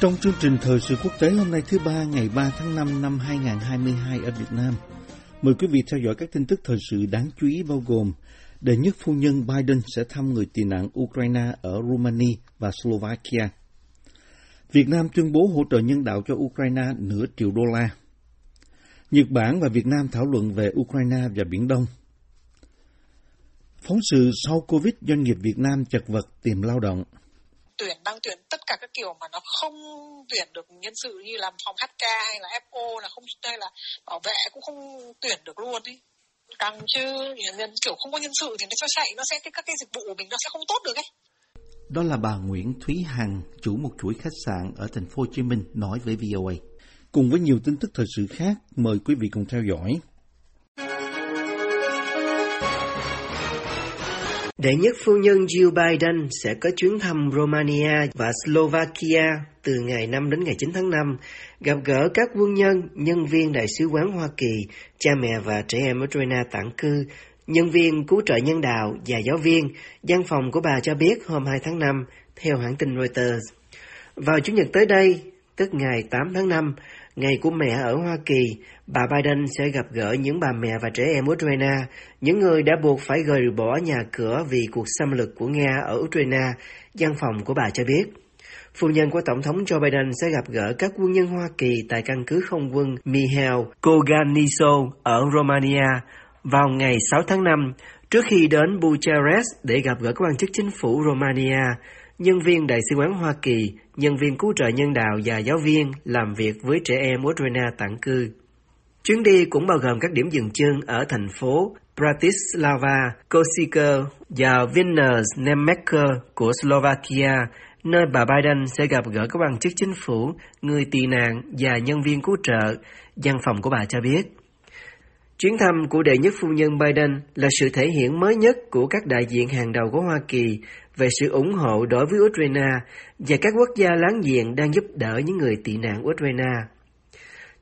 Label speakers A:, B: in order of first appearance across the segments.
A: Trong chương trình thời sự quốc tế hôm nay thứ ba ngày 3 tháng 5 năm 2022 ở Việt Nam, mời quý vị theo dõi các tin tức thời sự đáng chú ý bao gồm đệ nhất phu nhân Biden sẽ thăm người tị nạn Ukraine ở Romania và Slovakia. Việt Nam tuyên bố hỗ trợ nhân đạo cho Ukraine nửa triệu đô la. Nhật Bản và Việt Nam thảo luận về Ukraine và Biển Đông. Phóng sự sau Covid doanh nghiệp Việt Nam chật vật tìm lao động
B: tuyển đang tuyển tất cả các kiểu mà nó không tuyển được nhân sự như làm phòng HK hay là FO là không hay là bảo vệ cũng không tuyển được luôn ý càng chứ nhân kiểu không có nhân sự thì nó cho chạy nó sẽ cái các cái dịch vụ của mình nó sẽ không tốt được ấy
A: Đó là bà Nguyễn Thúy Hằng, chủ một chuỗi khách sạn ở thành phố Hồ Chí Minh nói với VOA. Cùng với nhiều tin tức thời sự khác, mời quý vị cùng theo dõi.
C: Đệ nhất phu nhân Jill Biden sẽ có chuyến thăm Romania và Slovakia từ ngày 5 đến ngày 9 tháng 5, gặp gỡ các quân nhân, nhân viên Đại sứ quán Hoa Kỳ, cha mẹ và trẻ em Ukraine tản cư, nhân viên cứu trợ nhân đạo và giáo viên, văn phòng của bà cho biết hôm 2 tháng 5, theo hãng tin Reuters. Vào Chủ nhật tới đây, tức ngày 8 tháng 5, ngày của mẹ ở Hoa Kỳ, bà Biden sẽ gặp gỡ những bà mẹ và trẻ em Ukraine, những người đã buộc phải rời bỏ nhà cửa vì cuộc xâm lược của Nga ở Ukraine, văn phòng của bà cho biết. Phu nhân của Tổng thống Joe Biden sẽ gặp gỡ các quân nhân Hoa Kỳ tại căn cứ không quân Mihail Koganiso ở Romania vào ngày 6 tháng 5, trước khi đến Bucharest để gặp gỡ các quan chức chính phủ Romania, nhân viên Đại sứ quán Hoa Kỳ, nhân viên cứu trợ nhân đạo và giáo viên làm việc với trẻ em Ukraine tản cư. Chuyến đi cũng bao gồm các điểm dừng chân ở thành phố Bratislava, Košice và Vilnius Nemecker của Slovakia, nơi bà Biden sẽ gặp gỡ các quan chức chính phủ, người tị nạn và nhân viên cứu trợ, văn phòng của bà cho biết. Chuyến thăm của đệ nhất phu nhân Biden là sự thể hiện mới nhất của các đại diện hàng đầu của Hoa Kỳ về sự ủng hộ đối với Ukraine và các quốc gia láng giềng đang giúp đỡ những người tị nạn Ukraine.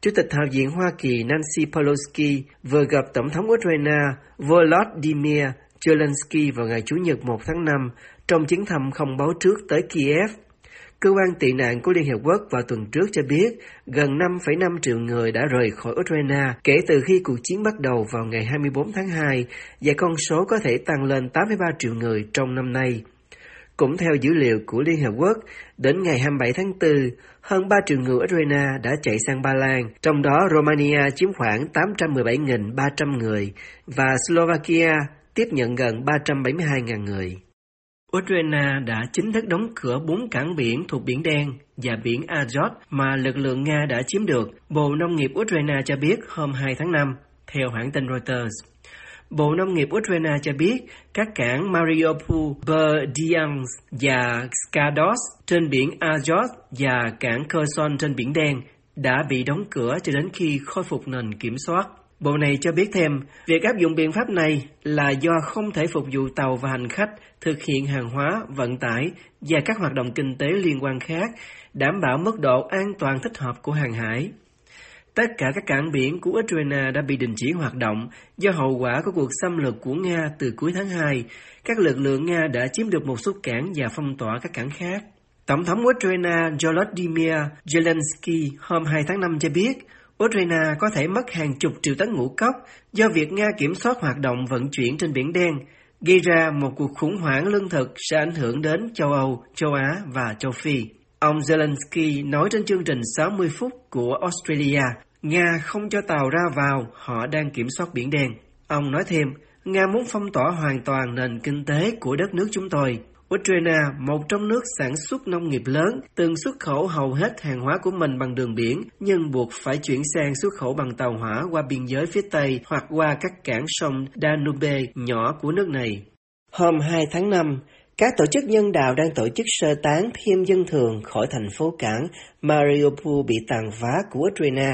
C: Chủ tịch Hạ viện Hoa Kỳ Nancy Pelosi vừa gặp Tổng thống Ukraine Volodymyr Zelensky vào ngày Chủ nhật 1 tháng 5 trong chuyến thăm không báo trước tới Kiev. Cơ quan tị nạn của Liên Hiệp Quốc vào tuần trước cho biết gần 5,5 triệu người đã rời khỏi Ukraine kể từ khi cuộc chiến bắt đầu vào ngày 24 tháng 2 và con số có thể tăng lên 83 triệu người trong năm nay. Cũng theo dữ liệu của Liên Hợp Quốc, đến ngày 27 tháng 4, hơn 3 triệu người Ukraine đã chạy sang Ba Lan, trong đó Romania chiếm khoảng 817.300 người và Slovakia tiếp nhận gần 372.000 người. Ukraine đã chính thức đóng cửa bốn cảng biển thuộc Biển Đen và Biển Azov mà lực lượng Nga đã chiếm được, Bộ Nông nghiệp Ukraine cho biết hôm 2 tháng 5, theo hãng tin Reuters. Bộ Nông nghiệp Ukraine cho biết các cảng Mariupol, Berdyansk và Skados trên biển Azov và cảng Kherson trên biển Đen đã bị đóng cửa cho đến khi khôi phục nền kiểm soát. Bộ này cho biết thêm, việc áp dụng biện pháp này là do không thể phục vụ tàu và hành khách thực hiện hàng hóa, vận tải và các hoạt động kinh tế liên quan khác, đảm bảo mức độ an toàn thích hợp của hàng hải. Tất cả các cảng biển của Ukraine đã bị đình chỉ hoạt động do hậu quả của cuộc xâm lược của Nga từ cuối tháng 2. Các lực lượng Nga đã chiếm được một số cảng và phong tỏa các cảng khác. Tổng thống Ukraine Volodymyr Zelensky hôm 2 tháng 5 cho biết, Ukraine có thể mất hàng chục triệu tấn ngũ cốc do việc Nga kiểm soát hoạt động vận chuyển trên Biển Đen, gây ra một cuộc khủng hoảng lương thực sẽ ảnh hưởng đến châu Âu, châu Á và châu Phi. Ông Zelensky nói trên chương trình 60 phút của Australia, Nga không cho tàu ra vào, họ đang kiểm soát Biển Đen. Ông nói thêm, Nga muốn phong tỏa hoàn toàn nền kinh tế của đất nước chúng tôi. Ukraine, một trong nước sản xuất nông nghiệp lớn, từng xuất khẩu hầu hết hàng hóa của mình bằng đường biển, nhưng buộc phải chuyển sang xuất khẩu bằng tàu hỏa qua biên giới phía Tây hoặc qua các cảng sông Danube nhỏ của nước này. Hôm 2 tháng 5, Các tổ chức nhân đạo đang tổ chức sơ tán thêm dân thường khỏi thành phố cảng Mariupol bị tàn phá của Ukraine,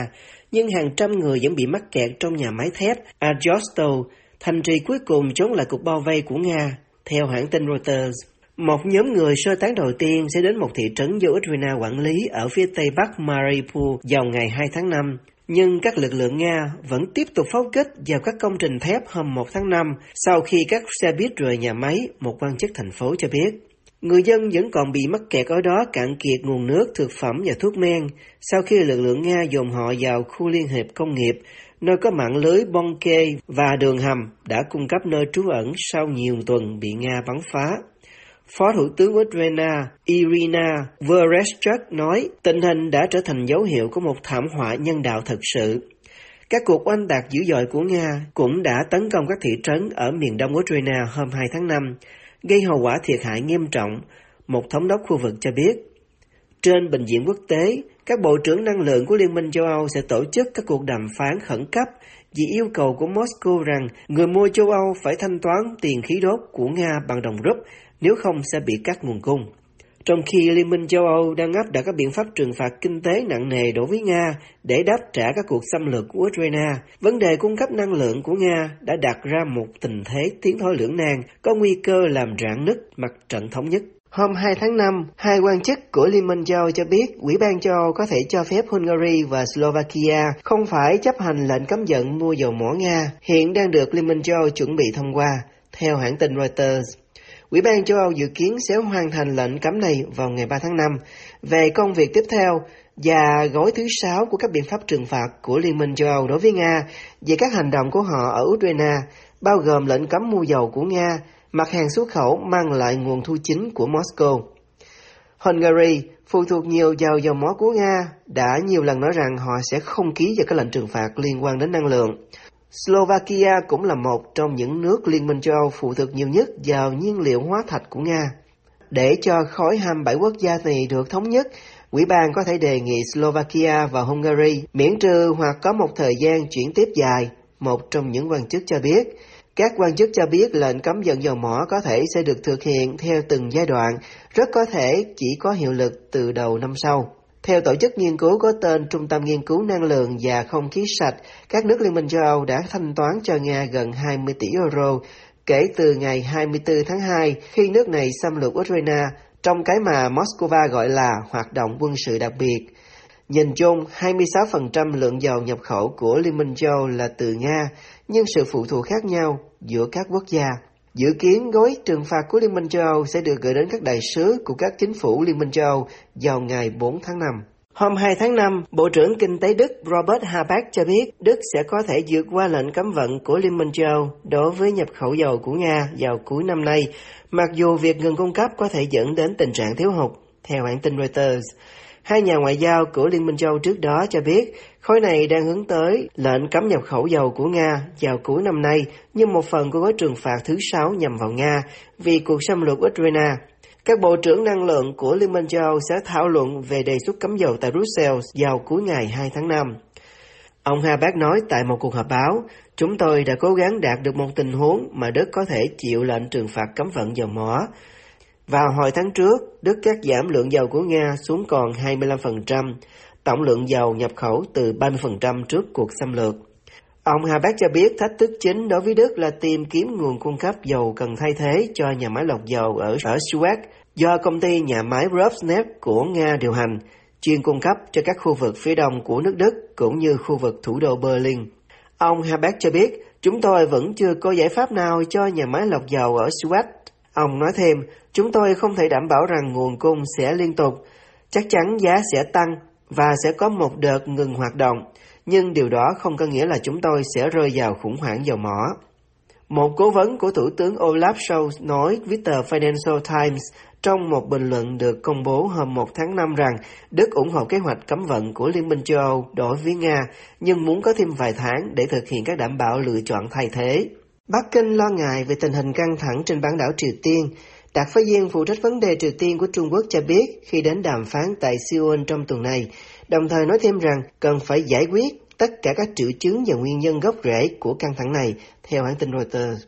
C: nhưng hàng trăm người vẫn bị mắc kẹt trong nhà máy thép Azovstal, thành trì cuối cùng chống lại cuộc bao vây của Nga, theo hãng tin Reuters. Một nhóm người sơ tán đầu tiên sẽ đến một thị trấn do Ukraine quản lý ở phía tây bắc Mariupol vào ngày 2 tháng 5. Nhưng các lực lượng Nga vẫn tiếp tục pháo kích vào các công trình thép hôm 1 tháng 5 sau khi các xe buýt rời nhà máy, một quan chức thành phố cho biết. Người dân vẫn còn bị mắc kẹt ở đó cạn kiệt nguồn nước, thực phẩm và thuốc men sau khi lực lượng Nga dồn họ vào khu liên hiệp công nghiệp, nơi có mạng lưới bong kê và đường hầm đã cung cấp nơi trú ẩn sau nhiều tuần bị Nga bắn phá. Phó Thủ tướng Ukraine Irina Vereshchuk nói tình hình đã trở thành dấu hiệu của một thảm họa nhân đạo thực sự. Các cuộc oanh tạc dữ dội của Nga cũng đã tấn công các thị trấn ở miền đông Ukraine hôm 2 tháng 5, gây hậu quả thiệt hại nghiêm trọng, một thống đốc khu vực cho biết. Trên bệnh viện quốc tế, các bộ trưởng năng lượng của Liên minh châu Âu sẽ tổ chức các cuộc đàm phán khẩn cấp vì yêu cầu của Moscow rằng người mua châu Âu phải thanh toán tiền khí đốt của Nga bằng đồng rúp nếu không sẽ bị cắt nguồn cung. Trong khi Liên minh châu Âu đang áp đặt các biện pháp trừng phạt kinh tế nặng nề đối với Nga để đáp trả các cuộc xâm lược của Ukraine, vấn đề cung cấp năng lượng của Nga đã đặt ra một tình thế tiến thoái lưỡng nan, có nguy cơ làm rạn nứt mặt trận thống nhất. Hôm 2 tháng 5, hai quan chức của Liên minh châu Âu cho biết Ủy ban châu Âu có thể cho phép Hungary và Slovakia không phải chấp hành lệnh cấm vận mua dầu mỏ Nga, hiện đang được Liên minh châu Âu chuẩn bị thông qua, theo hãng tin Reuters. Ủy ban châu Âu dự kiến sẽ hoàn thành lệnh cấm này vào ngày 3 tháng 5. Về công việc tiếp theo và gói thứ sáu của các biện pháp trừng phạt của Liên minh châu Âu đối với Nga về các hành động của họ ở Ukraine, bao gồm lệnh cấm mua dầu của Nga, mặt hàng xuất khẩu mang lại nguồn thu chính của Moscow. Hungary, phụ thuộc nhiều vào dầu mỏ của Nga, đã nhiều lần nói rằng họ sẽ không ký vào các lệnh trừng phạt liên quan đến năng lượng. Slovakia cũng là một trong những nước Liên minh châu Âu phụ thuộc nhiều nhất vào nhiên liệu hóa thạch của Nga. Để cho khối 27 quốc gia này được thống nhất, Ủy ban có thể đề nghị Slovakia và Hungary miễn trừ hoặc có một thời gian chuyển tiếp dài, một trong những quan chức cho biết. Các quan chức cho biết lệnh cấm vận dầu mỏ có thể sẽ được thực hiện theo từng giai đoạn, rất có thể chỉ có hiệu lực từ đầu năm sau. Theo tổ chức nghiên cứu có tên Trung tâm Nghiên cứu Năng lượng và Không khí sạch, các nước Liên minh châu Âu đã thanh toán cho Nga gần 20 tỷ euro kể từ ngày 24 tháng 2 khi nước này xâm lược Ukraine trong cái mà Moscow gọi là hoạt động quân sự đặc biệt. Nhìn chung, 26% lượng dầu nhập khẩu của Liên minh châu là từ Nga, nhưng sự phụ thuộc khác nhau giữa các quốc gia. Dự kiến gói trừng phạt của Liên minh châu Âu sẽ được gửi đến các đại sứ của các chính phủ Liên minh châu Âu vào ngày 4 tháng 5. Hôm 2 tháng 5, Bộ trưởng Kinh tế Đức Robert Habeck cho biết Đức sẽ có thể vượt qua lệnh cấm vận của Liên minh châu Âu đối với nhập khẩu dầu của Nga vào cuối năm nay, mặc dù việc ngừng cung cấp có thể dẫn đến tình trạng thiếu hụt, theo hãng tin Reuters. Hai nhà ngoại giao của Liên minh châu trước đó cho biết khối này đang hướng tới lệnh cấm nhập khẩu dầu của Nga vào cuối năm nay như một phần của gói trừng phạt thứ sáu nhằm vào Nga vì cuộc xâm lược Ukraine. Các bộ trưởng năng lượng của Liên minh châu Âu sẽ thảo luận về đề xuất cấm dầu tại Brussels vào cuối ngày 2 tháng 5. Ông Habeck nói tại một cuộc họp báo, chúng tôi đã cố gắng đạt được một tình huống mà Đức có thể chịu lệnh trừng phạt cấm vận dầu mỏ. Vào hồi tháng trước, Đức cắt giảm lượng dầu của Nga xuống còn 25%, tổng lượng dầu nhập khẩu từ 30% trước cuộc xâm lược. Ông Habeck cho biết thách thức chính đối với Đức là tìm kiếm nguồn cung cấp dầu cần thay thế cho nhà máy lọc dầu ở ở Suez do công ty nhà máy Rosneft của Nga điều hành, chuyên cung cấp cho các khu vực phía đông của nước Đức cũng như khu vực thủ đô Berlin. Ông Habeck cho biết, chúng tôi vẫn chưa có giải pháp nào cho nhà máy lọc dầu ở Suez. Ông nói thêm, chúng tôi không thể đảm bảo rằng nguồn cung sẽ liên tục, chắc chắn giá sẽ tăng và sẽ có một đợt ngừng hoạt động, nhưng điều đó không có nghĩa là chúng tôi sẽ rơi vào khủng hoảng dầu mỏ. Một cố vấn của Thủ tướng Olaf Scholz nói với tờ Financial Times trong một bình luận được công bố hôm 1 tháng 5 rằng Đức ủng hộ kế hoạch cấm vận của Liên minh châu Âu đối với Nga, nhưng muốn có thêm vài tháng để thực hiện các đảm bảo lựa chọn thay thế. Bắc Kinh lo ngại về tình hình căng thẳng trên bán đảo Triều Tiên. Đặc phái viên phụ trách vấn đề Triều Tiên của Trung Quốc cho biết khi đến đàm phán tại Seoul trong tuần này, đồng thời nói thêm rằng cần phải giải quyết tất cả các triệu chứng và nguyên nhân gốc rễ của căng thẳng này, theo hãng tin Reuters.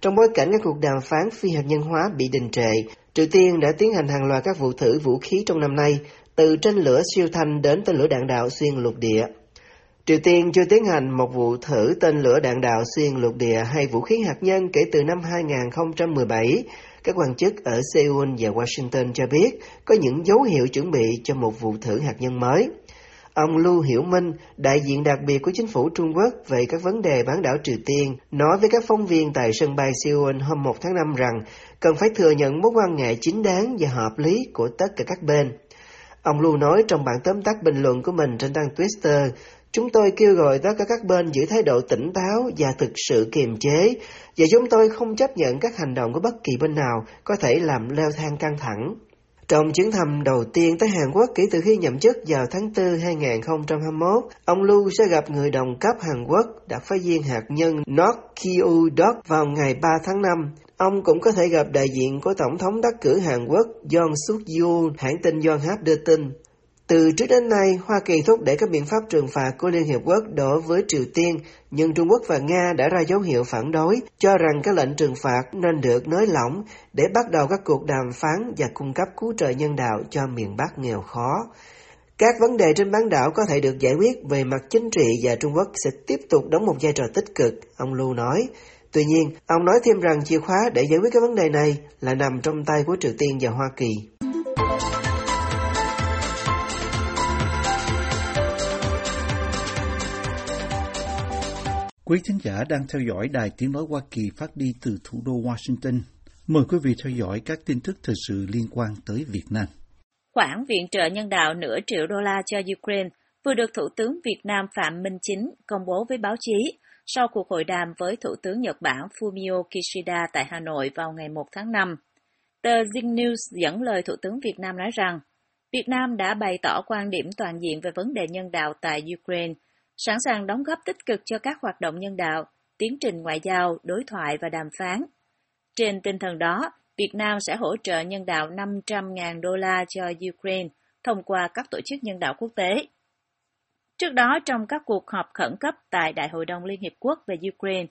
C: Trong bối cảnh các cuộc đàm phán phi hạt nhân hóa bị đình trệ, Triều Tiên đã tiến hành hàng loạt các vụ thử vũ khí trong năm nay, từ tên lửa siêu thanh đến tên lửa đạn đạo xuyên lục địa. Triều Tiên chưa tiến hành một vụ thử tên lửa đạn đạo xuyên lục địa hay vũ khí hạt nhân kể từ năm 2017. Các quan chức ở Seoul và Washington cho biết có những dấu hiệu chuẩn bị cho một vụ thử hạt nhân mới. Ông Lưu Hiểu Minh, đại diện đặc biệt của chính phủ Trung Quốc về các vấn đề bán đảo Triều Tiên, nói với các phóng viên tại sân bay Seoul hôm 1 tháng 5 rằng cần phải thừa nhận mối quan ngại chính đáng và hợp lý của tất cả các bên. Ông Lu nói trong bản tóm tắt bình luận của mình trên trang Twitter, Chúng tôi kêu gọi tất cả các bên giữ thái độ tỉnh táo và thực sự kiềm chế, và chúng tôi không chấp nhận các hành động của bất kỳ bên nào có thể làm leo thang căng thẳng. Trong chuyến thăm đầu tiên tới Hàn Quốc kể từ khi nhậm chức vào tháng 4 2021, ông Lu sẽ gặp người đồng cấp Hàn Quốc, đặc phái viên hạt nhân North Kyu Dok vào ngày 3 tháng 5. Ông cũng có thể gặp đại diện của Tổng thống đắc cử Hàn Quốc Yoon suk yeol hãng tin Yonhap đưa tin. Từ trước đến nay, Hoa Kỳ thúc đẩy các biện pháp trừng phạt của Liên Hiệp Quốc đối với Triều Tiên, nhưng Trung Quốc và Nga đã ra dấu hiệu phản đối, cho rằng các lệnh trừng phạt nên được nới lỏng để bắt đầu các cuộc đàm phán và cung cấp cứu trợ nhân đạo cho miền Bắc nghèo khó. Các vấn đề trên bán đảo có thể được giải quyết về mặt chính trị và Trung Quốc sẽ tiếp tục đóng một vai trò tích cực, ông Lưu nói. Tuy nhiên, ông nói thêm rằng chìa khóa để giải quyết các vấn đề này là nằm trong tay của Triều Tiên và Hoa Kỳ.
A: Quý thính giả đang theo dõi Đài Tiếng Nói Hoa Kỳ phát đi từ thủ đô Washington. Mời quý vị theo dõi các tin tức thời sự liên quan tới Việt Nam.
D: Khoản viện trợ nhân đạo nửa triệu đô la cho Ukraine vừa được Thủ tướng Việt Nam Phạm Minh Chính công bố với báo chí sau cuộc hội đàm với Thủ tướng Nhật Bản Fumio Kishida tại Hà Nội vào ngày 1 tháng 5. Tờ Zing News dẫn lời Thủ tướng Việt Nam nói rằng, Việt Nam đã bày tỏ quan điểm toàn diện về vấn đề nhân đạo tại Ukraine – sẵn sàng đóng góp tích cực cho các hoạt động nhân đạo, tiến trình ngoại giao, đối thoại và đàm phán. Trên tinh thần đó, Việt Nam sẽ hỗ trợ nhân đạo 500.000 đô la cho Ukraine thông qua các tổ chức nhân đạo quốc tế. Trước đó, trong các cuộc họp khẩn cấp tại Đại hội đồng Liên Hiệp Quốc về Ukraine,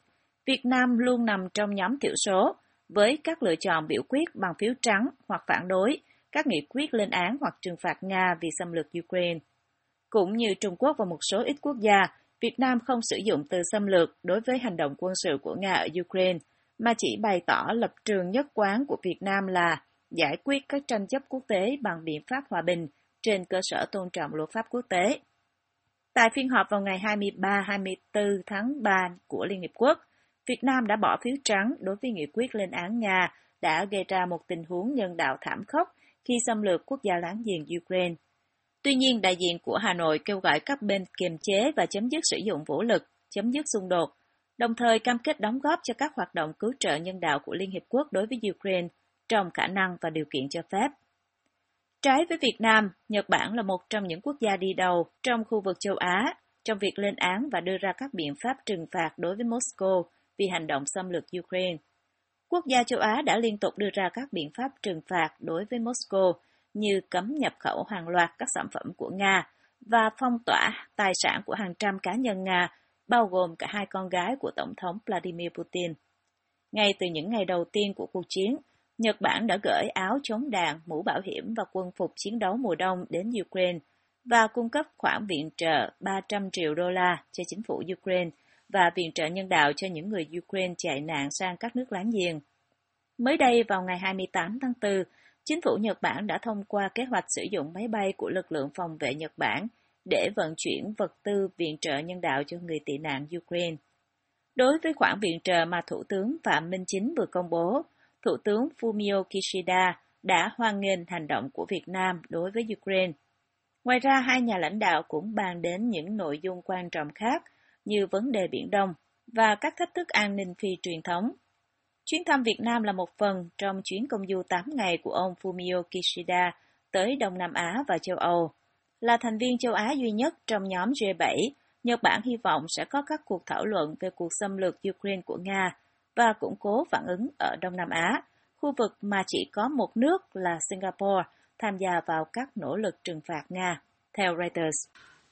D: Việt Nam luôn nằm trong nhóm thiểu số, với các lựa chọn biểu quyết bằng phiếu trắng hoặc phản đối các nghị quyết lên án hoặc trừng phạt Nga vì xâm lược Ukraine. Cũng như Trung Quốc và một số ít quốc gia, Việt Nam không sử dụng từ xâm lược đối với hành động quân sự của Nga ở Ukraine, mà chỉ bày tỏ lập trường nhất quán của Việt Nam là giải quyết các tranh chấp quốc tế bằng biện pháp hòa bình trên cơ sở tôn trọng luật pháp quốc tế. Tại phiên họp vào ngày 23-24 tháng 3 của Liên Hiệp Quốc, Việt Nam đã bỏ phiếu trắng đối với nghị quyết lên án Nga đã gây ra một tình huống nhân đạo thảm khốc khi xâm lược quốc gia láng giềng Ukraine. Tuy nhiên, đại diện của Hà Nội kêu gọi các bên kiềm chế và chấm dứt sử dụng vũ lực, chấm dứt xung đột, đồng thời cam kết đóng góp cho các hoạt động cứu trợ nhân đạo của Liên Hiệp Quốc đối với Ukraine trong khả năng và điều kiện cho phép. Trái với Việt Nam, Nhật Bản là một trong những quốc gia đi đầu trong khu vực châu Á trong việc lên án và đưa ra các biện pháp trừng phạt đối với Moscow vì hành động xâm lược Ukraine. Quốc gia châu Á đã liên tục đưa ra các biện pháp trừng phạt đối với Moscow như cấm nhập khẩu hàng loạt các sản phẩm của Nga và phong tỏa tài sản của hàng trăm cá nhân Nga, bao gồm cả hai con gái của Tổng thống Vladimir Putin. Ngay từ những ngày đầu tiên của cuộc chiến, Nhật Bản đã gửi áo chống đạn, mũ bảo hiểm và quân phục chiến đấu mùa đông đến Ukraine và cung cấp khoản viện trợ 300 triệu đô la cho chính phủ Ukraine và viện trợ nhân đạo cho những người Ukraine chạy nạn sang các nước láng giềng. Mới đây vào ngày 28 tháng 4, Chính phủ Nhật Bản đã thông qua kế hoạch sử dụng máy bay của lực lượng phòng vệ Nhật Bản để vận chuyển vật tư viện trợ nhân đạo cho người tị nạn Ukraine. Đối với khoản viện trợ mà Thủ tướng Phạm Minh Chính vừa công bố, Thủ tướng Fumio Kishida đã hoan nghênh hành động của Việt Nam đối với Ukraine. Ngoài ra, hai nhà lãnh đạo cũng bàn đến những nội dung quan trọng khác như vấn đề Biển Đông và các thách thức an ninh phi truyền thống Chuyến thăm Việt Nam là một phần trong chuyến công du 8 ngày của ông Fumio Kishida tới Đông Nam Á và châu Âu. Là thành viên châu Á duy nhất trong nhóm G7, Nhật Bản hy vọng sẽ có các cuộc thảo luận về cuộc xâm lược Ukraine của Nga và củng cố phản ứng ở Đông Nam Á, khu vực mà chỉ có một nước là Singapore tham gia vào các nỗ lực trừng phạt Nga, theo Reuters.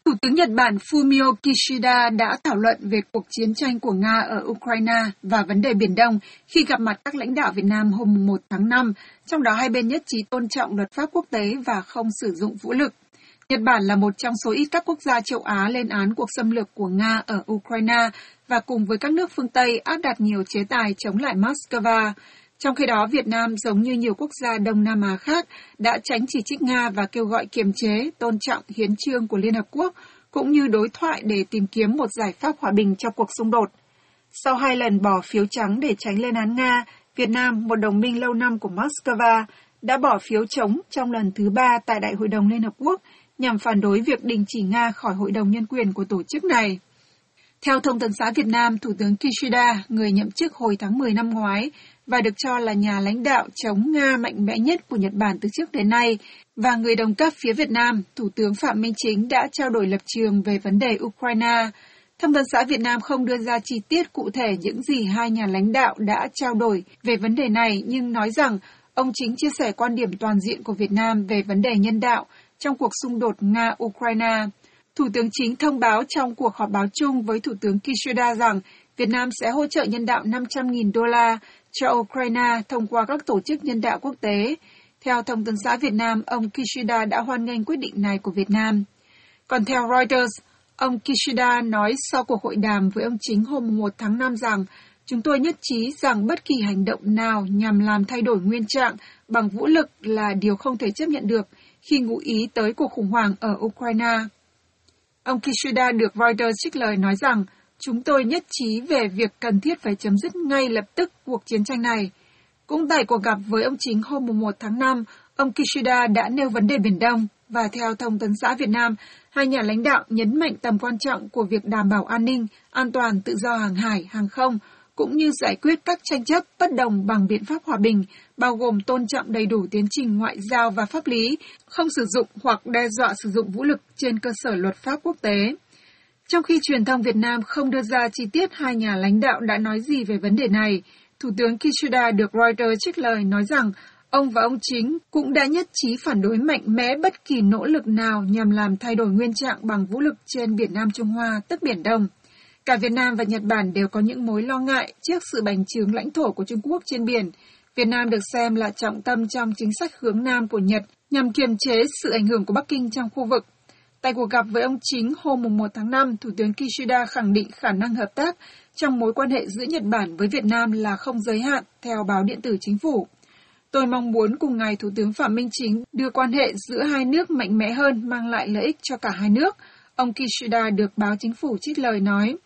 E: Thủ tướng Nhật Bản Fumio Kishida đã thảo luận về cuộc chiến tranh của Nga ở Ukraine và vấn đề Biển Đông khi gặp mặt các lãnh đạo Việt Nam hôm 1 tháng 5, trong đó hai bên nhất trí tôn trọng luật pháp quốc tế và không sử dụng vũ lực. Nhật Bản là một trong số ít các quốc gia châu Á lên án cuộc xâm lược của Nga ở Ukraine và cùng với các nước phương Tây áp đặt nhiều chế tài chống lại Moscow. Trong khi đó, Việt Nam giống như nhiều quốc gia Đông Nam Á khác đã tránh chỉ trích Nga và kêu gọi kiềm chế, tôn trọng hiến trương của Liên Hợp Quốc, cũng như đối thoại để tìm kiếm một giải pháp hòa bình cho cuộc xung đột. Sau hai lần bỏ phiếu trắng để tránh lên án Nga, Việt Nam, một đồng minh lâu năm của Moscow, đã bỏ phiếu chống trong lần thứ ba tại Đại hội đồng Liên Hợp Quốc nhằm phản đối việc đình chỉ Nga khỏi Hội đồng Nhân quyền của tổ chức này. Theo Thông tấn xã Việt Nam, Thủ tướng Kishida, người nhậm chức hồi tháng 10 năm ngoái, và được cho là nhà lãnh đạo chống Nga mạnh mẽ nhất của Nhật Bản từ trước đến nay, và người đồng cấp phía Việt Nam, Thủ tướng Phạm Minh Chính đã trao đổi lập trường về vấn đề Ukraine. Thông tấn xã Việt Nam không đưa ra chi tiết cụ thể những gì hai nhà lãnh đạo đã trao đổi về vấn đề này, nhưng nói rằng ông Chính chia sẻ quan điểm toàn diện của Việt Nam về vấn đề nhân đạo trong cuộc xung đột Nga-Ukraine. Thủ tướng Chính thông báo trong cuộc họp báo chung với Thủ tướng Kishida rằng Việt Nam sẽ hỗ trợ nhân đạo 500.000 đô la cho Ukraine thông qua các tổ chức nhân đạo quốc tế. Theo Thông tấn xã Việt Nam, ông Kishida đã hoan nghênh quyết định này của Việt Nam. Còn theo Reuters, ông Kishida nói sau cuộc hội đàm với ông chính hôm 1 tháng 5 rằng chúng tôi nhất trí rằng bất kỳ hành động nào nhằm làm thay đổi nguyên trạng bằng vũ lực là điều không thể chấp nhận được khi ngụ ý tới cuộc khủng hoảng ở Ukraine. Ông Kishida được Reuters trích lời nói rằng chúng tôi nhất trí về việc cần thiết phải chấm dứt ngay lập tức cuộc chiến tranh này. Cũng tại cuộc gặp với ông chính hôm 1 tháng 5, ông Kishida đã nêu vấn đề Biển Đông và theo Thông tấn xã Việt Nam, hai nhà lãnh đạo nhấn mạnh tầm quan trọng của việc đảm bảo an ninh, an toàn tự do hàng hải, hàng không, cũng như giải quyết các tranh chấp bất đồng bằng biện pháp hòa bình, bao gồm tôn trọng đầy đủ tiến trình ngoại giao và pháp lý, không sử dụng hoặc đe dọa sử dụng vũ lực trên cơ sở luật pháp quốc tế. Trong khi truyền thông Việt Nam không đưa ra chi tiết hai nhà lãnh đạo đã nói gì về vấn đề này, Thủ tướng Kishida được Reuters trích lời nói rằng ông và ông chính cũng đã nhất trí phản đối mạnh mẽ bất kỳ nỗ lực nào nhằm làm thay đổi nguyên trạng bằng vũ lực trên Biển Nam Trung Hoa, tức Biển Đông. Cả Việt Nam và Nhật Bản đều có những mối lo ngại trước sự bành trướng lãnh thổ của Trung Quốc trên biển. Việt Nam được xem là trọng tâm trong chính sách hướng Nam của Nhật nhằm kiềm chế sự ảnh hưởng của Bắc Kinh trong khu vực. Tại cuộc gặp với ông Chính hôm 1 tháng 5, Thủ tướng Kishida khẳng định khả năng hợp tác trong mối quan hệ giữa Nhật Bản với Việt Nam là không giới hạn, theo báo điện tử chính phủ. Tôi mong muốn cùng ngài Thủ tướng Phạm Minh Chính đưa quan hệ giữa hai nước mạnh mẽ hơn, mang lại lợi ích cho cả hai nước. Ông Kishida được báo chính phủ trích lời nói.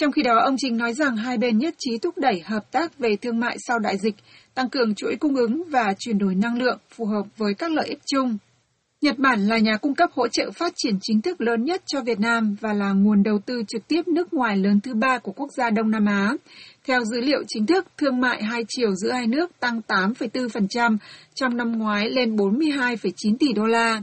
E: Trong khi đó, ông trình nói rằng hai bên nhất trí thúc đẩy hợp tác về thương mại sau đại dịch, tăng cường chuỗi cung ứng và chuyển đổi năng lượng phù hợp với các lợi ích chung. Nhật Bản là nhà cung cấp hỗ trợ phát triển chính thức lớn nhất cho Việt Nam và là nguồn đầu tư trực tiếp nước ngoài lớn thứ ba của quốc gia Đông Nam Á. Theo dữ liệu chính thức, thương mại hai chiều giữa hai nước tăng 8,4% trong năm ngoái lên 42,9 tỷ đô la.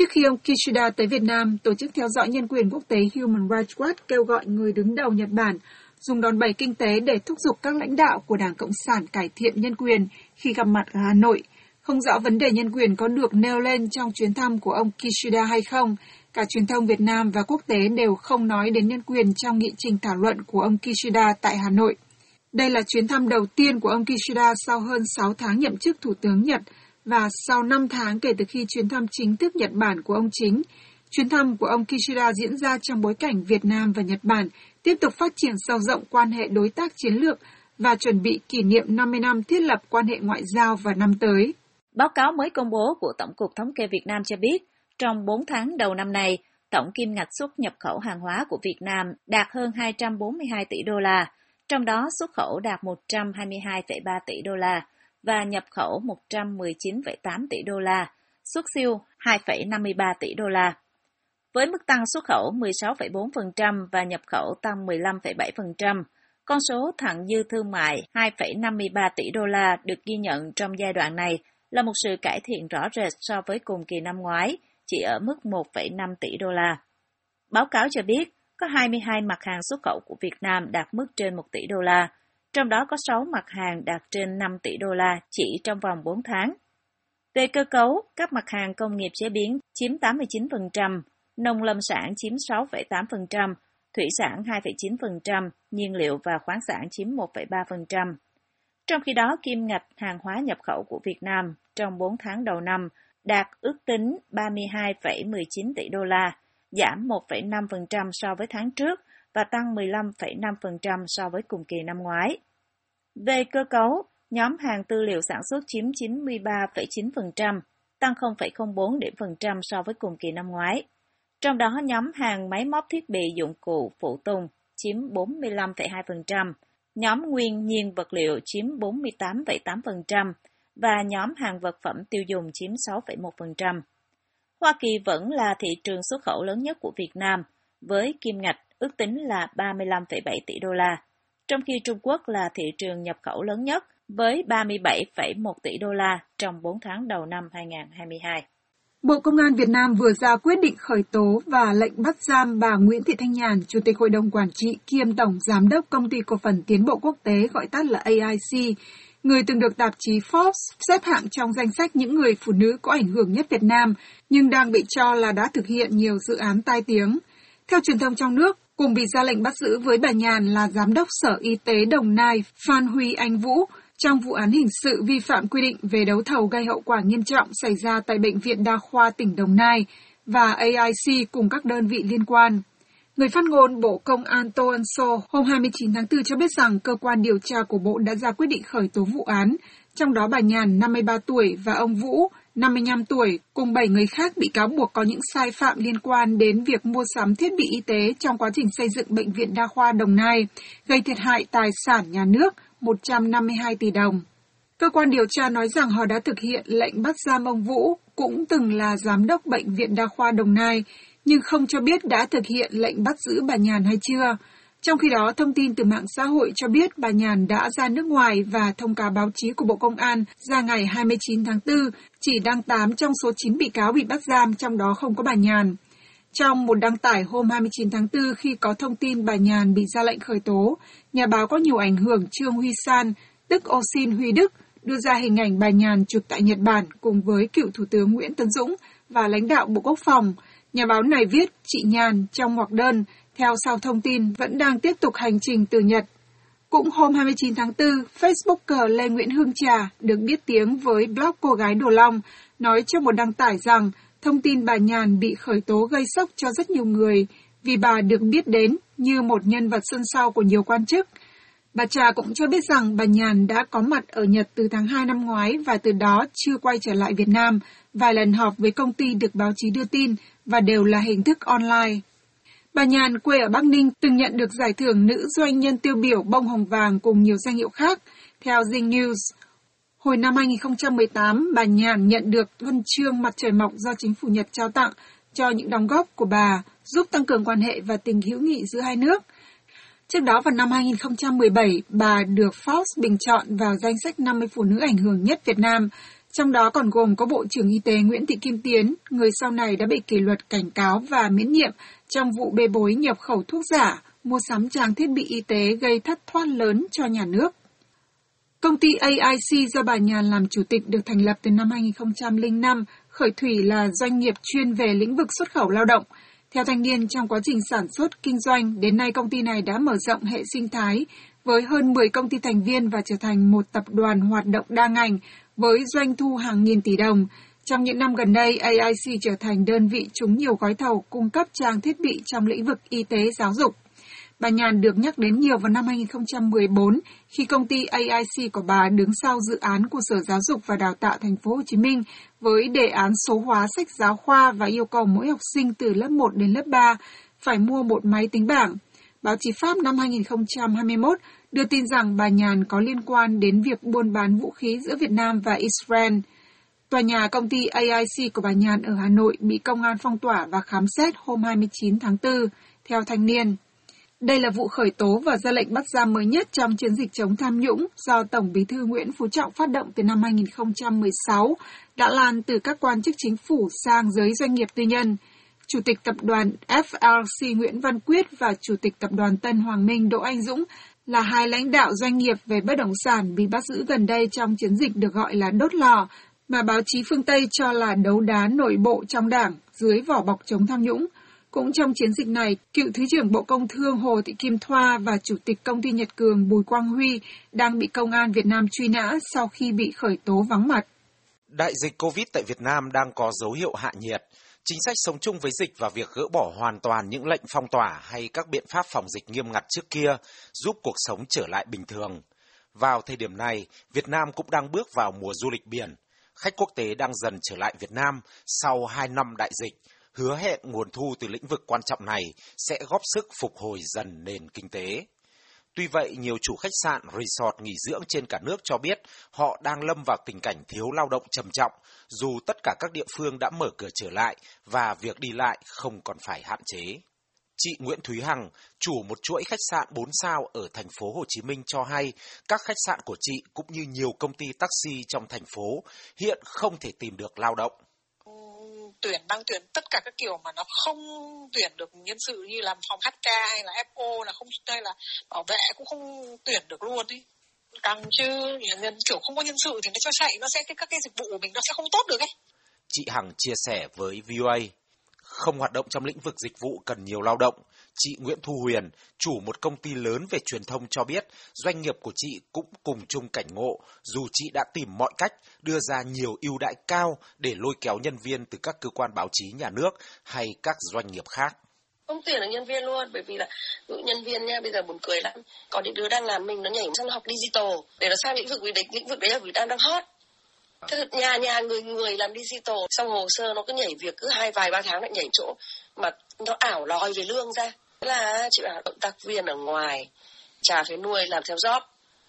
E: Trước khi ông Kishida tới Việt Nam, Tổ chức Theo dõi Nhân quyền Quốc tế Human Rights Watch kêu gọi người đứng đầu Nhật Bản dùng đòn bẩy kinh tế để thúc giục các lãnh đạo của Đảng Cộng sản cải thiện nhân quyền khi gặp mặt ở Hà Nội – không rõ vấn đề nhân quyền có được nêu lên trong chuyến thăm của ông Kishida hay không, cả truyền thông Việt Nam và quốc tế đều không nói đến nhân quyền trong nghị trình thảo luận của ông Kishida tại Hà Nội. Đây là chuyến thăm đầu tiên của ông Kishida sau hơn 6 tháng nhậm chức Thủ tướng Nhật và sau 5 tháng kể từ khi chuyến thăm chính thức Nhật Bản của ông chính. Chuyến thăm của ông Kishida diễn ra trong bối cảnh Việt Nam và Nhật Bản tiếp tục phát triển sâu rộng quan hệ đối tác chiến lược và chuẩn bị kỷ niệm 50 năm thiết lập quan hệ ngoại giao vào năm tới.
D: Báo cáo mới công bố của Tổng cục Thống kê Việt Nam cho biết, trong 4 tháng đầu năm này, tổng kim ngạch xuất nhập khẩu hàng hóa của Việt Nam đạt hơn 242 tỷ đô la, trong đó xuất khẩu đạt 122,3 tỷ đô la và nhập khẩu 119,8 tỷ đô la, xuất siêu 2,53 tỷ đô la. Với mức tăng xuất khẩu 16,4% và nhập khẩu tăng 15,7%, con số thặng dư thương mại 2,53 tỷ đô la được ghi nhận trong giai đoạn này là một sự cải thiện rõ rệt so với cùng kỳ năm ngoái, chỉ ở mức 1,5 tỷ đô la. Báo cáo cho biết, có 22 mặt hàng xuất khẩu của Việt Nam đạt mức trên 1 tỷ đô la, trong đó có 6 mặt hàng đạt trên 5 tỷ đô la chỉ trong vòng 4 tháng. Về cơ cấu, các mặt hàng công nghiệp chế biến chiếm 89%, nông lâm sản chiếm 6,8%, thủy sản 2,9%, nhiên liệu và khoáng sản chiếm 1,3%. Trong khi đó, kim ngạch hàng hóa nhập khẩu của Việt Nam trong 4 tháng đầu năm đạt ước tính 32,19 tỷ đô la, giảm 1,5% so với tháng trước và tăng 15,5% so với cùng kỳ năm ngoái. Về cơ cấu, nhóm hàng tư liệu sản xuất chiếm 93,9%, tăng 0,04 điểm phần trăm so với cùng kỳ năm ngoái. Trong đó nhóm hàng máy móc thiết bị dụng cụ phụ tùng chiếm 45,2%, nhóm nguyên nhiên vật liệu chiếm 48,8% và nhóm hàng vật phẩm tiêu dùng chiếm 6,1%. Hoa Kỳ vẫn là thị trường xuất khẩu lớn nhất của Việt Nam, với kim ngạch ước tính là 35,7 tỷ đô la, trong khi Trung Quốc là thị trường nhập khẩu lớn nhất với 37,1 tỷ đô la trong 4 tháng đầu năm 2022.
E: Bộ Công an Việt Nam vừa ra quyết định khởi tố và lệnh bắt giam bà Nguyễn Thị Thanh Nhàn, Chủ tịch Hội đồng Quản trị kiêm Tổng Giám đốc Công ty Cổ phần Tiến bộ Quốc tế gọi tắt là AIC, người từng được tạp chí Forbes xếp hạng trong danh sách những người phụ nữ có ảnh hưởng nhất Việt Nam, nhưng đang bị cho là đã thực hiện nhiều dự án tai tiếng. Theo truyền thông trong nước, cùng bị ra lệnh bắt giữ với bà Nhàn là Giám đốc Sở Y tế Đồng Nai Phan Huy Anh Vũ, trong vụ án hình sự vi phạm quy định về đấu thầu gây hậu quả nghiêm trọng xảy ra tại Bệnh viện Đa khoa tỉnh Đồng Nai và AIC cùng các đơn vị liên quan. Người phát ngôn Bộ Công an Tô Ân Sô hôm 29 tháng 4 cho biết rằng cơ quan điều tra của Bộ đã ra quyết định khởi tố vụ án, trong đó bà Nhàn 53 tuổi và ông Vũ 55 tuổi cùng 7 người khác bị cáo buộc có những sai phạm liên quan đến việc mua sắm thiết bị y tế trong quá trình xây dựng Bệnh viện Đa khoa Đồng Nai, gây thiệt hại tài sản nhà nước 152 tỷ đồng. Cơ quan điều tra nói rằng họ đã thực hiện lệnh bắt giam ông Vũ, cũng từng là giám đốc Bệnh viện Đa khoa Đồng Nai, nhưng không cho biết đã thực hiện lệnh bắt giữ bà Nhàn hay chưa. Trong khi đó, thông tin từ mạng xã hội cho biết bà Nhàn đã ra nước ngoài và thông cáo báo chí của Bộ Công an ra ngày 29 tháng 4 chỉ đăng 8 trong số 9 bị cáo bị bắt giam, trong đó không có bà Nhàn. Trong một đăng tải hôm 29 tháng 4 khi có thông tin bà Nhàn bị ra lệnh khởi tố, nhà báo có nhiều ảnh hưởng Trương Huy San, tức Osin Huy Đức, đưa ra hình ảnh bà Nhàn chụp tại Nhật Bản cùng với cựu Thủ tướng Nguyễn Tấn Dũng và lãnh đạo Bộ Quốc phòng. Nhà báo này viết chị Nhàn trong ngoặc đơn, theo sau thông tin vẫn đang tiếp tục hành trình từ Nhật. Cũng hôm 29 tháng 4, Facebooker Lê Nguyễn Hương Trà được biết tiếng với blog Cô gái Đồ Long, nói trong một đăng tải rằng thông tin bà Nhàn bị khởi tố gây sốc cho rất nhiều người vì bà được biết đến như một nhân vật sân sau của nhiều quan chức. Bà Trà cũng cho biết rằng bà Nhàn đã có mặt ở Nhật từ tháng 2 năm ngoái và từ đó chưa quay trở lại Việt Nam, vài lần họp với công ty được báo chí đưa tin và đều là hình thức online. Bà Nhàn quê ở Bắc Ninh từng nhận được giải thưởng nữ doanh nhân tiêu biểu bông hồng vàng cùng nhiều danh hiệu khác. Theo Zing News, hồi năm 2018, bà Nhàn nhận được huân chương mặt trời mọc do chính phủ Nhật trao tặng cho những đóng góp của bà giúp tăng cường quan hệ và tình hữu nghị giữa hai nước. Trước đó vào năm 2017, bà được Forbes bình chọn vào danh sách 50 phụ nữ ảnh hưởng nhất Việt Nam, trong đó còn gồm có Bộ trưởng Y tế Nguyễn Thị Kim Tiến, người sau này đã bị kỷ luật cảnh cáo và miễn nhiệm trong vụ bê bối nhập khẩu thuốc giả, mua sắm trang thiết bị y tế gây thất thoát lớn cho nhà nước. Công ty AIC do bà Nhàn làm chủ tịch được thành lập từ năm 2005, khởi thủy là doanh nghiệp chuyên về lĩnh vực xuất khẩu lao động. Theo thanh niên, trong quá trình sản xuất, kinh doanh, đến nay công ty này đã mở rộng hệ sinh thái với hơn 10 công ty thành viên và trở thành một tập đoàn hoạt động đa ngành với doanh thu hàng nghìn tỷ đồng. Trong những năm gần đây, AIC trở thành đơn vị trúng nhiều gói thầu cung cấp trang thiết bị trong lĩnh vực y tế giáo dục. Bà Nhàn được nhắc đến nhiều vào năm 2014 khi công ty AIC của bà đứng sau dự án của Sở Giáo dục và Đào tạo Thành phố Hồ Chí Minh với đề án số hóa sách giáo khoa và yêu cầu mỗi học sinh từ lớp 1 đến lớp 3 phải mua một máy tính bảng. Báo chí Pháp năm 2021 đưa tin rằng bà Nhàn có liên quan đến việc buôn bán vũ khí giữa Việt Nam và Israel. Tòa nhà công ty AIC của bà Nhàn ở Hà Nội bị công an phong tỏa và khám xét hôm 29 tháng 4, theo thanh niên. Đây là vụ khởi tố và ra lệnh bắt giam mới nhất trong chiến dịch chống tham nhũng do Tổng bí thư Nguyễn Phú Trọng phát động từ năm 2016, đã lan từ các quan chức chính phủ sang giới doanh nghiệp tư nhân. Chủ tịch tập đoàn FLC Nguyễn Văn Quyết và Chủ tịch tập đoàn Tân Hoàng Minh Đỗ Anh Dũng là hai lãnh đạo doanh nghiệp về bất động sản bị bắt giữ gần đây trong chiến dịch được gọi là đốt lò, mà báo chí phương Tây cho là đấu đá nội bộ trong đảng dưới vỏ bọc chống tham nhũng. Cũng trong chiến dịch này, cựu Thứ trưởng Bộ Công Thương Hồ Thị Kim Thoa và Chủ tịch Công ty Nhật Cường Bùi Quang Huy đang bị Công an Việt Nam truy nã sau khi bị khởi tố vắng mặt.
F: Đại dịch Covid tại Việt Nam đang có dấu hiệu hạ nhiệt. Chính sách sống chung với dịch và việc gỡ bỏ hoàn toàn những lệnh phong tỏa hay các biện pháp phòng dịch nghiêm ngặt trước kia giúp cuộc sống trở lại bình thường. Vào thời điểm này, Việt Nam cũng đang bước vào mùa du lịch biển. Khách quốc tế đang dần trở lại Việt Nam sau 2 năm đại dịch, hứa hẹn nguồn thu từ lĩnh vực quan trọng này sẽ góp sức phục hồi dần nền kinh tế. Tuy vậy, nhiều chủ khách sạn, resort nghỉ dưỡng trên cả nước cho biết họ đang lâm vào tình cảnh thiếu lao động trầm trọng, dù tất cả các địa phương đã mở cửa trở lại và việc đi lại không còn phải hạn chế. Chị Nguyễn Thúy Hằng, chủ một chuỗi khách sạn 4 sao ở thành phố Hồ Chí Minh cho hay, các khách sạn của chị cũng như nhiều công ty taxi trong thành phố hiện không thể tìm được lao động
B: tuyển đang tuyển tất cả các kiểu mà nó không tuyển được nhân sự như làm phòng HK hay là FO là không, hay là bảo vệ cũng không tuyển được luôn đi càng chứ nhân, kiểu không có nhân sự thì nó cho chạy, nó sẽ, cái, các cái dịch vụ của mình nó sẽ không tốt được ấy
F: chị Hằng chia sẻ với VOA không hoạt động trong lĩnh vực dịch vụ cần nhiều lao động. Chị Nguyễn Thu Huyền, chủ một công ty lớn về truyền thông cho biết, doanh nghiệp của chị cũng cùng chung cảnh ngộ, dù chị đã tìm mọi cách đưa ra nhiều ưu đãi cao để lôi kéo nhân viên từ các cơ quan báo chí nhà nước hay các doanh nghiệp khác.
G: Không tuyển được nhân viên luôn bởi vì là nhân viên nha bây giờ buồn cười lắm. Có những đứa đang làm mình nó nhảy sang học digital để nó sang lĩnh vực vì lĩnh vực đấy là vì đang đang hot. Thế nhà nhà người người làm digital xong hồ sơ nó cứ nhảy việc cứ hai vài ba tháng lại nhảy chỗ mà nó ảo lòi về lương ra thế là chị bảo động tác viên ở ngoài chả phải nuôi làm theo job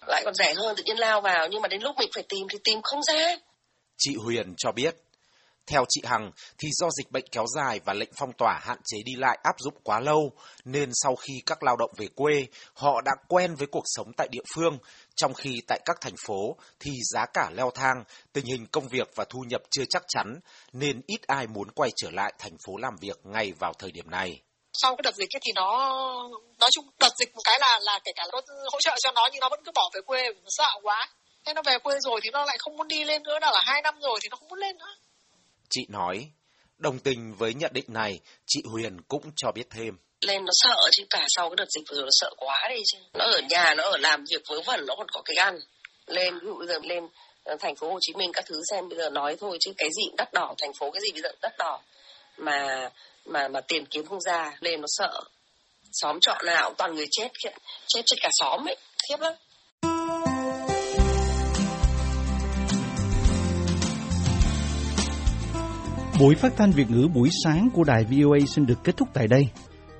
G: lại còn rẻ hơn tự nhiên lao vào nhưng mà đến lúc mình phải tìm thì tìm không ra.
F: Chị Huyền cho biết theo chị Hằng, thì do dịch bệnh kéo dài và lệnh phong tỏa hạn chế đi lại áp dụng quá lâu, nên sau khi các lao động về quê, họ đã quen với cuộc sống tại địa phương, trong khi tại các thành phố thì giá cả leo thang, tình hình công việc và thu nhập chưa chắc chắn, nên ít ai muốn quay trở lại thành phố làm việc ngay vào thời điểm này
B: sau cái đợt dịch ấy thì nó nói chung đợt dịch một cái là là kể cả là có hỗ trợ cho nó nhưng nó vẫn cứ bỏ về quê nó sợ quá thế nó về quê rồi thì nó lại không muốn đi lên nữa đã là hai năm rồi thì nó không muốn lên nữa
F: Chị nói, đồng tình với nhận định này, chị Huyền cũng cho biết thêm.
G: Lên nó sợ chứ cả sau cái đợt dịch vừa rồi nó sợ quá đi chứ. Nó ở nhà, nó ở làm việc vớ vẩn, nó còn có cái ăn. Lên, ví dụ bây giờ lên ờ, thành phố Hồ Chí Minh các thứ xem bây giờ nói thôi chứ cái gì cũng đắt đỏ, thành phố cái gì bây giờ đắt đỏ. Mà mà mà tìm kiếm không ra, nên nó sợ. Xóm trọ nào cũng toàn người chết, chết chết cả xóm ấy, khiếp lắm.
A: Buổi phát thanh Việt ngữ buổi sáng của đài VOA xin được kết thúc tại đây.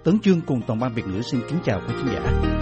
A: Tấn Chương cùng toàn ban Việt ngữ xin kính chào quý khán giả.